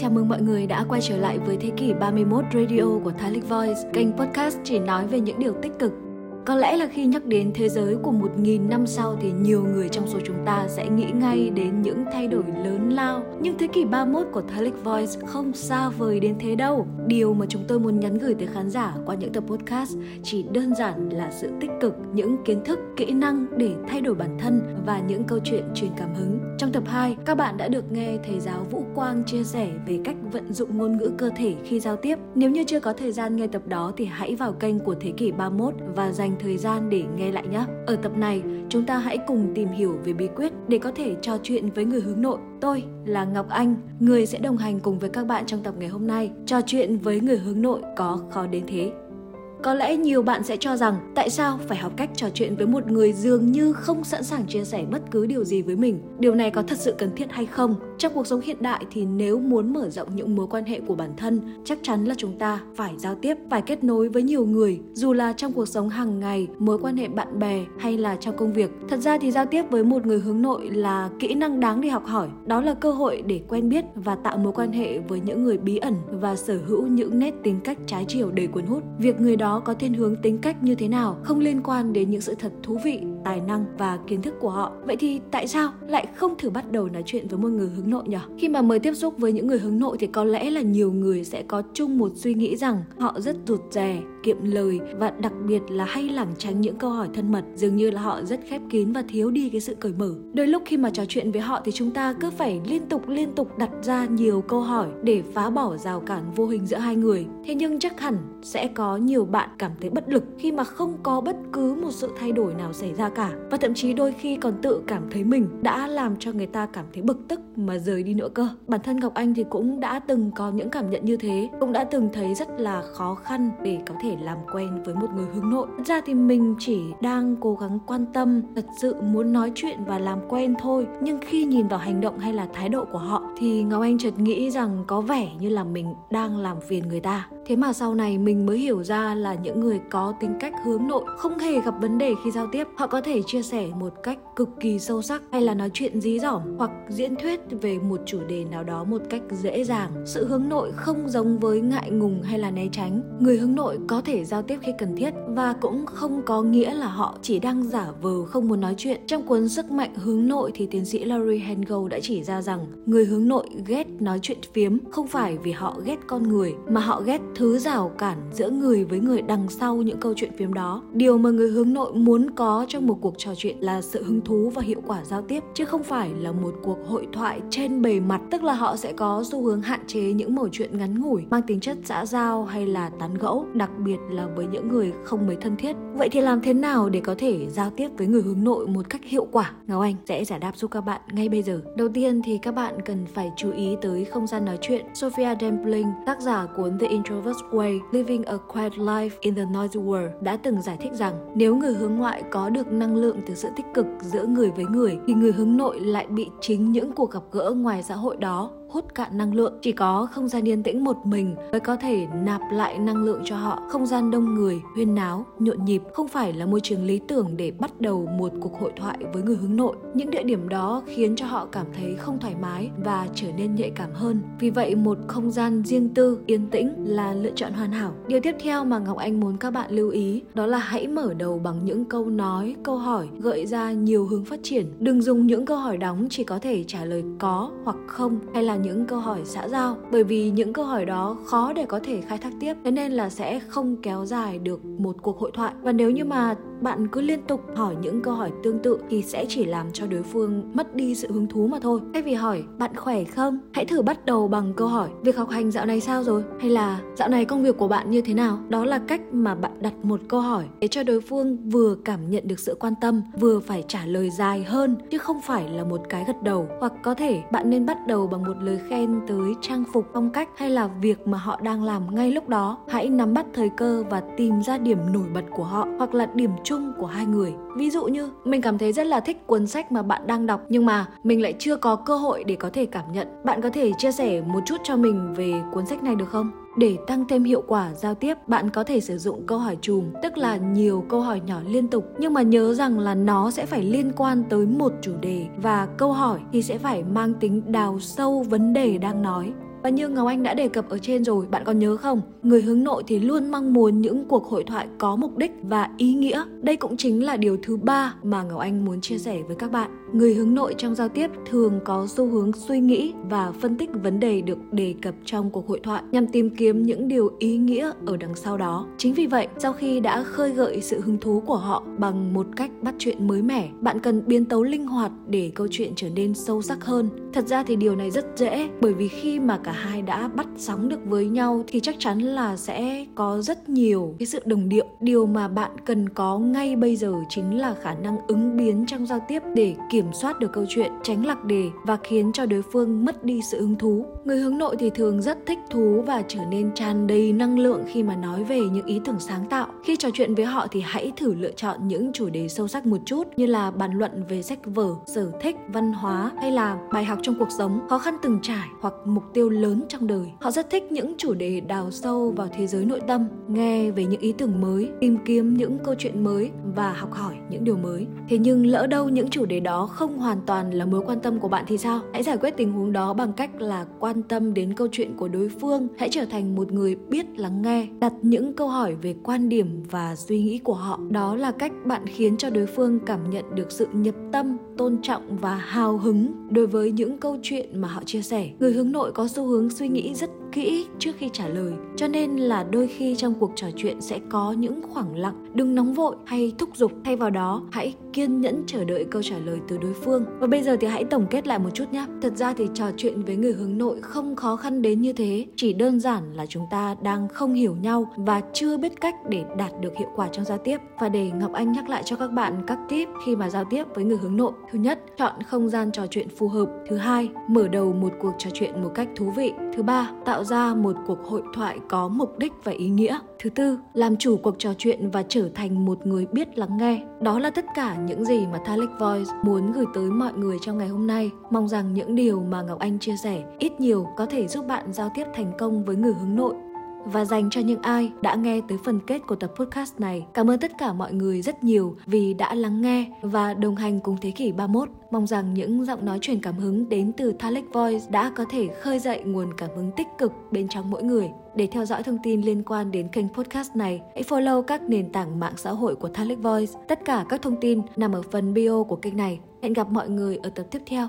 Chào mừng mọi người đã quay trở lại với thế kỷ 31 Radio của Thalic Voice, kênh podcast chỉ nói về những điều tích cực có lẽ là khi nhắc đến thế giới của một nghìn năm sau thì nhiều người trong số chúng ta sẽ nghĩ ngay đến những thay đổi lớn lao. Nhưng thế kỷ 31 của Thalic Voice không xa vời đến thế đâu. Điều mà chúng tôi muốn nhắn gửi tới khán giả qua những tập podcast chỉ đơn giản là sự tích cực, những kiến thức, kỹ năng để thay đổi bản thân và những câu chuyện truyền cảm hứng. Trong tập 2, các bạn đã được nghe thầy giáo Vũ Quang chia sẻ về cách vận dụng ngôn ngữ cơ thể khi giao tiếp. Nếu như chưa có thời gian nghe tập đó thì hãy vào kênh của Thế kỷ 31 và dành thời gian để nghe lại nhé. Ở tập này, chúng ta hãy cùng tìm hiểu về bí quyết để có thể trò chuyện với người hướng nội. Tôi là Ngọc Anh, người sẽ đồng hành cùng với các bạn trong tập ngày hôm nay. Trò chuyện với người hướng nội có khó đến thế. Có lẽ nhiều bạn sẽ cho rằng tại sao phải học cách trò chuyện với một người dường như không sẵn sàng chia sẻ bất cứ điều gì với mình. Điều này có thật sự cần thiết hay không? Trong cuộc sống hiện đại thì nếu muốn mở rộng những mối quan hệ của bản thân, chắc chắn là chúng ta phải giao tiếp, phải kết nối với nhiều người, dù là trong cuộc sống hàng ngày, mối quan hệ bạn bè hay là trong công việc. Thật ra thì giao tiếp với một người hướng nội là kỹ năng đáng để học hỏi. Đó là cơ hội để quen biết và tạo mối quan hệ với những người bí ẩn và sở hữu những nét tính cách trái chiều đầy cuốn hút. Việc người đó có thiên hướng tính cách như thế nào không liên quan đến những sự thật thú vị, tài năng và kiến thức của họ. Vậy thì tại sao lại không thử bắt đầu nói chuyện với một người hướng nội nhỉ? Khi mà mới tiếp xúc với những người hướng nội thì có lẽ là nhiều người sẽ có chung một suy nghĩ rằng họ rất rụt rè, kiệm lời và đặc biệt là hay lảng tránh những câu hỏi thân mật, dường như là họ rất khép kín và thiếu đi cái sự cởi mở. Đôi lúc khi mà trò chuyện với họ thì chúng ta cứ phải liên tục liên tục đặt ra nhiều câu hỏi để phá bỏ rào cản vô hình giữa hai người. Thế nhưng chắc hẳn sẽ có nhiều bạn cảm thấy bất lực khi mà không có bất cứ một sự thay đổi nào xảy ra cả và thậm chí đôi khi còn tự cảm thấy mình đã làm cho người ta cảm thấy bực tức mà rời đi nữa cơ. Bản thân Ngọc Anh thì cũng đã từng có những cảm nhận như thế, cũng đã từng thấy rất là khó khăn để có thể làm quen với một người hướng nội. Thật ra thì mình chỉ đang cố gắng quan tâm, thật sự muốn nói chuyện và làm quen thôi, nhưng khi nhìn vào hành động hay là thái độ của họ thì Ngọc Anh chợt nghĩ rằng có vẻ như là mình đang làm phiền người ta. Thế mà sau này mình mới hiểu ra là những người có tính cách hướng nội không hề gặp vấn đề khi giao tiếp. Họ có thể chia sẻ một cách cực kỳ sâu sắc hay là nói chuyện dí dỏm, hoặc diễn thuyết về một chủ đề nào đó một cách dễ dàng. Sự hướng nội không giống với ngại ngùng hay là né tránh. Người hướng nội có thể giao tiếp khi cần thiết và cũng không có nghĩa là họ chỉ đang giả vờ không muốn nói chuyện. Trong cuốn Sức mạnh hướng nội thì tiến sĩ Larry Hengel đã chỉ ra rằng người hướng nội ghét nói chuyện phiếm không phải vì họ ghét con người, mà họ ghét thứ rào cản giữa người với người đằng sau những câu chuyện phiếm đó. Điều mà người hướng nội muốn có trong một cuộc trò chuyện là sự hứng thú và hiệu quả giao tiếp chứ không phải là một cuộc hội thoại trên bề mặt, tức là họ sẽ có xu hướng hạn chế những mẩu chuyện ngắn ngủi mang tính chất xã giao hay là tán gẫu, đặc biệt là với những người không mấy thân thiết. Vậy thì làm thế nào để có thể giao tiếp với người hướng nội một cách hiệu quả? Ngọc Anh sẽ giải đáp giúp các bạn ngay bây giờ. Đầu tiên thì các bạn cần phải chú ý tới không gian nói chuyện. Sophia Dempling, tác giả cuốn The Intro Introvert Way, Living a Quiet Life in the Noisy World đã từng giải thích rằng nếu người hướng ngoại có được năng lượng từ sự tích cực giữa người với người thì người hướng nội lại bị chính những cuộc gặp gỡ ngoài xã hội đó hút cạn năng lượng. Chỉ có không gian yên tĩnh một mình mới có thể nạp lại năng lượng cho họ. Không gian đông người, huyên náo, nhộn nhịp không phải là môi trường lý tưởng để bắt đầu một cuộc hội thoại với người hướng nội. Những địa điểm đó khiến cho họ cảm thấy không thoải mái và trở nên nhạy cảm hơn. Vì vậy, một không gian riêng tư, yên tĩnh là lựa chọn hoàn hảo. Điều tiếp theo mà ngọc anh muốn các bạn lưu ý đó là hãy mở đầu bằng những câu nói, câu hỏi, gợi ra nhiều hướng phát triển. Đừng dùng những câu hỏi đóng chỉ có thể trả lời có hoặc không hay là những câu hỏi xã giao, bởi vì những câu hỏi đó khó để có thể khai thác tiếp. Thế nên là sẽ không kéo dài được một cuộc hội thoại. Và nếu như mà bạn cứ liên tục hỏi những câu hỏi tương tự thì sẽ chỉ làm cho đối phương mất đi sự hứng thú mà thôi. Thay vì hỏi, bạn khỏe không? Hãy thử bắt đầu bằng câu hỏi, việc học hành dạo này sao rồi? Hay là, dạo này công việc của bạn như thế nào? Đó là cách mà bạn đặt một câu hỏi để cho đối phương vừa cảm nhận được sự quan tâm, vừa phải trả lời dài hơn, chứ không phải là một cái gật đầu. Hoặc có thể bạn nên bắt đầu bằng một lời khen tới trang phục phong cách hay là việc mà họ đang làm ngay lúc đó. Hãy nắm bắt thời cơ và tìm ra điểm nổi bật của họ hoặc là điểm chung của hai người. Ví dụ như, mình cảm thấy rất là thích cuốn sách mà bạn đang đọc, nhưng mà mình lại chưa có cơ hội để có thể cảm nhận. Bạn có thể chia sẻ một chút cho mình về cuốn sách này được không? Để tăng thêm hiệu quả giao tiếp, bạn có thể sử dụng câu hỏi chùm, tức là nhiều câu hỏi nhỏ liên tục nhưng mà nhớ rằng là nó sẽ phải liên quan tới một chủ đề và câu hỏi thì sẽ phải mang tính đào sâu vấn đề đang nói. Và như Ngọc Anh đã đề cập ở trên rồi, bạn còn nhớ không? Người hướng nội thì luôn mong muốn những cuộc hội thoại có mục đích và ý nghĩa. Đây cũng chính là điều thứ ba mà Ngọc Anh muốn chia sẻ với các bạn. Người hướng nội trong giao tiếp thường có xu hướng suy nghĩ và phân tích vấn đề được đề cập trong cuộc hội thoại nhằm tìm kiếm những điều ý nghĩa ở đằng sau đó. Chính vì vậy, sau khi đã khơi gợi sự hứng thú của họ bằng một cách bắt chuyện mới mẻ, bạn cần biến tấu linh hoạt để câu chuyện trở nên sâu sắc hơn. Thật ra thì điều này rất dễ bởi vì khi mà cả cả hai đã bắt sóng được với nhau thì chắc chắn là sẽ có rất nhiều cái sự đồng điệu. Điều mà bạn cần có ngay bây giờ chính là khả năng ứng biến trong giao tiếp để kiểm soát được câu chuyện, tránh lạc đề và khiến cho đối phương mất đi sự hứng thú. Người hướng nội thì thường rất thích thú và trở nên tràn đầy năng lượng khi mà nói về những ý tưởng sáng tạo. Khi trò chuyện với họ thì hãy thử lựa chọn những chủ đề sâu sắc một chút như là bàn luận về sách vở, sở thích, văn hóa hay là bài học trong cuộc sống, khó khăn từng trải hoặc mục tiêu lớn trong đời. Họ rất thích những chủ đề đào sâu vào thế giới nội tâm, nghe về những ý tưởng mới, tìm kiếm những câu chuyện mới và học hỏi những điều mới. Thế nhưng lỡ đâu những chủ đề đó không hoàn toàn là mối quan tâm của bạn thì sao? Hãy giải quyết tình huống đó bằng cách là quan tâm đến câu chuyện của đối phương, hãy trở thành một người biết lắng nghe, đặt những câu hỏi về quan điểm và suy nghĩ của họ. Đó là cách bạn khiến cho đối phương cảm nhận được sự nhập tâm, tôn trọng và hào hứng đối với những câu chuyện mà họ chia sẻ. Người hướng nội có xu hướng suy nghĩ rất kỹ trước khi trả lời, cho nên là đôi khi trong cuộc trò chuyện sẽ có những khoảng lặng, đừng nóng vội hay thúc giục. Thay vào đó, hãy kiên nhẫn chờ đợi câu trả lời từ đối phương. Và bây giờ thì hãy tổng kết lại một chút nhé thật ra thì trò chuyện với người hướng nội không khó khăn đến như thế, chỉ đơn giản là chúng ta đang không hiểu nhau và chưa biết cách để đạt được hiệu quả trong giao tiếp. Và để ngọc anh nhắc lại cho các bạn các tip khi mà giao tiếp với người hướng nội. Thứ nhất, chọn không gian trò chuyện phù hợp. Thứ hai, mở đầu một cuộc trò chuyện một cách thú vị. Thứ ba, tạo tạo ra một cuộc hội thoại có mục đích và ý nghĩa. Thứ tư, làm chủ cuộc trò chuyện và trở thành một người biết lắng nghe. Đó là tất cả những gì mà Thalic Voice muốn gửi tới mọi người trong ngày hôm nay. Mong rằng những điều mà Ngọc Anh chia sẻ ít nhiều có thể giúp bạn giao tiếp thành công với người hướng nội và dành cho những ai đã nghe tới phần kết của tập podcast này. Cảm ơn tất cả mọi người rất nhiều vì đã lắng nghe và đồng hành cùng thế kỷ 31. Mong rằng những giọng nói truyền cảm hứng đến từ Thalic Voice đã có thể khơi dậy nguồn cảm hứng tích cực bên trong mỗi người. Để theo dõi thông tin liên quan đến kênh podcast này, hãy follow các nền tảng mạng xã hội của Thalic Voice. Tất cả các thông tin nằm ở phần bio của kênh này. Hẹn gặp mọi người ở tập tiếp theo.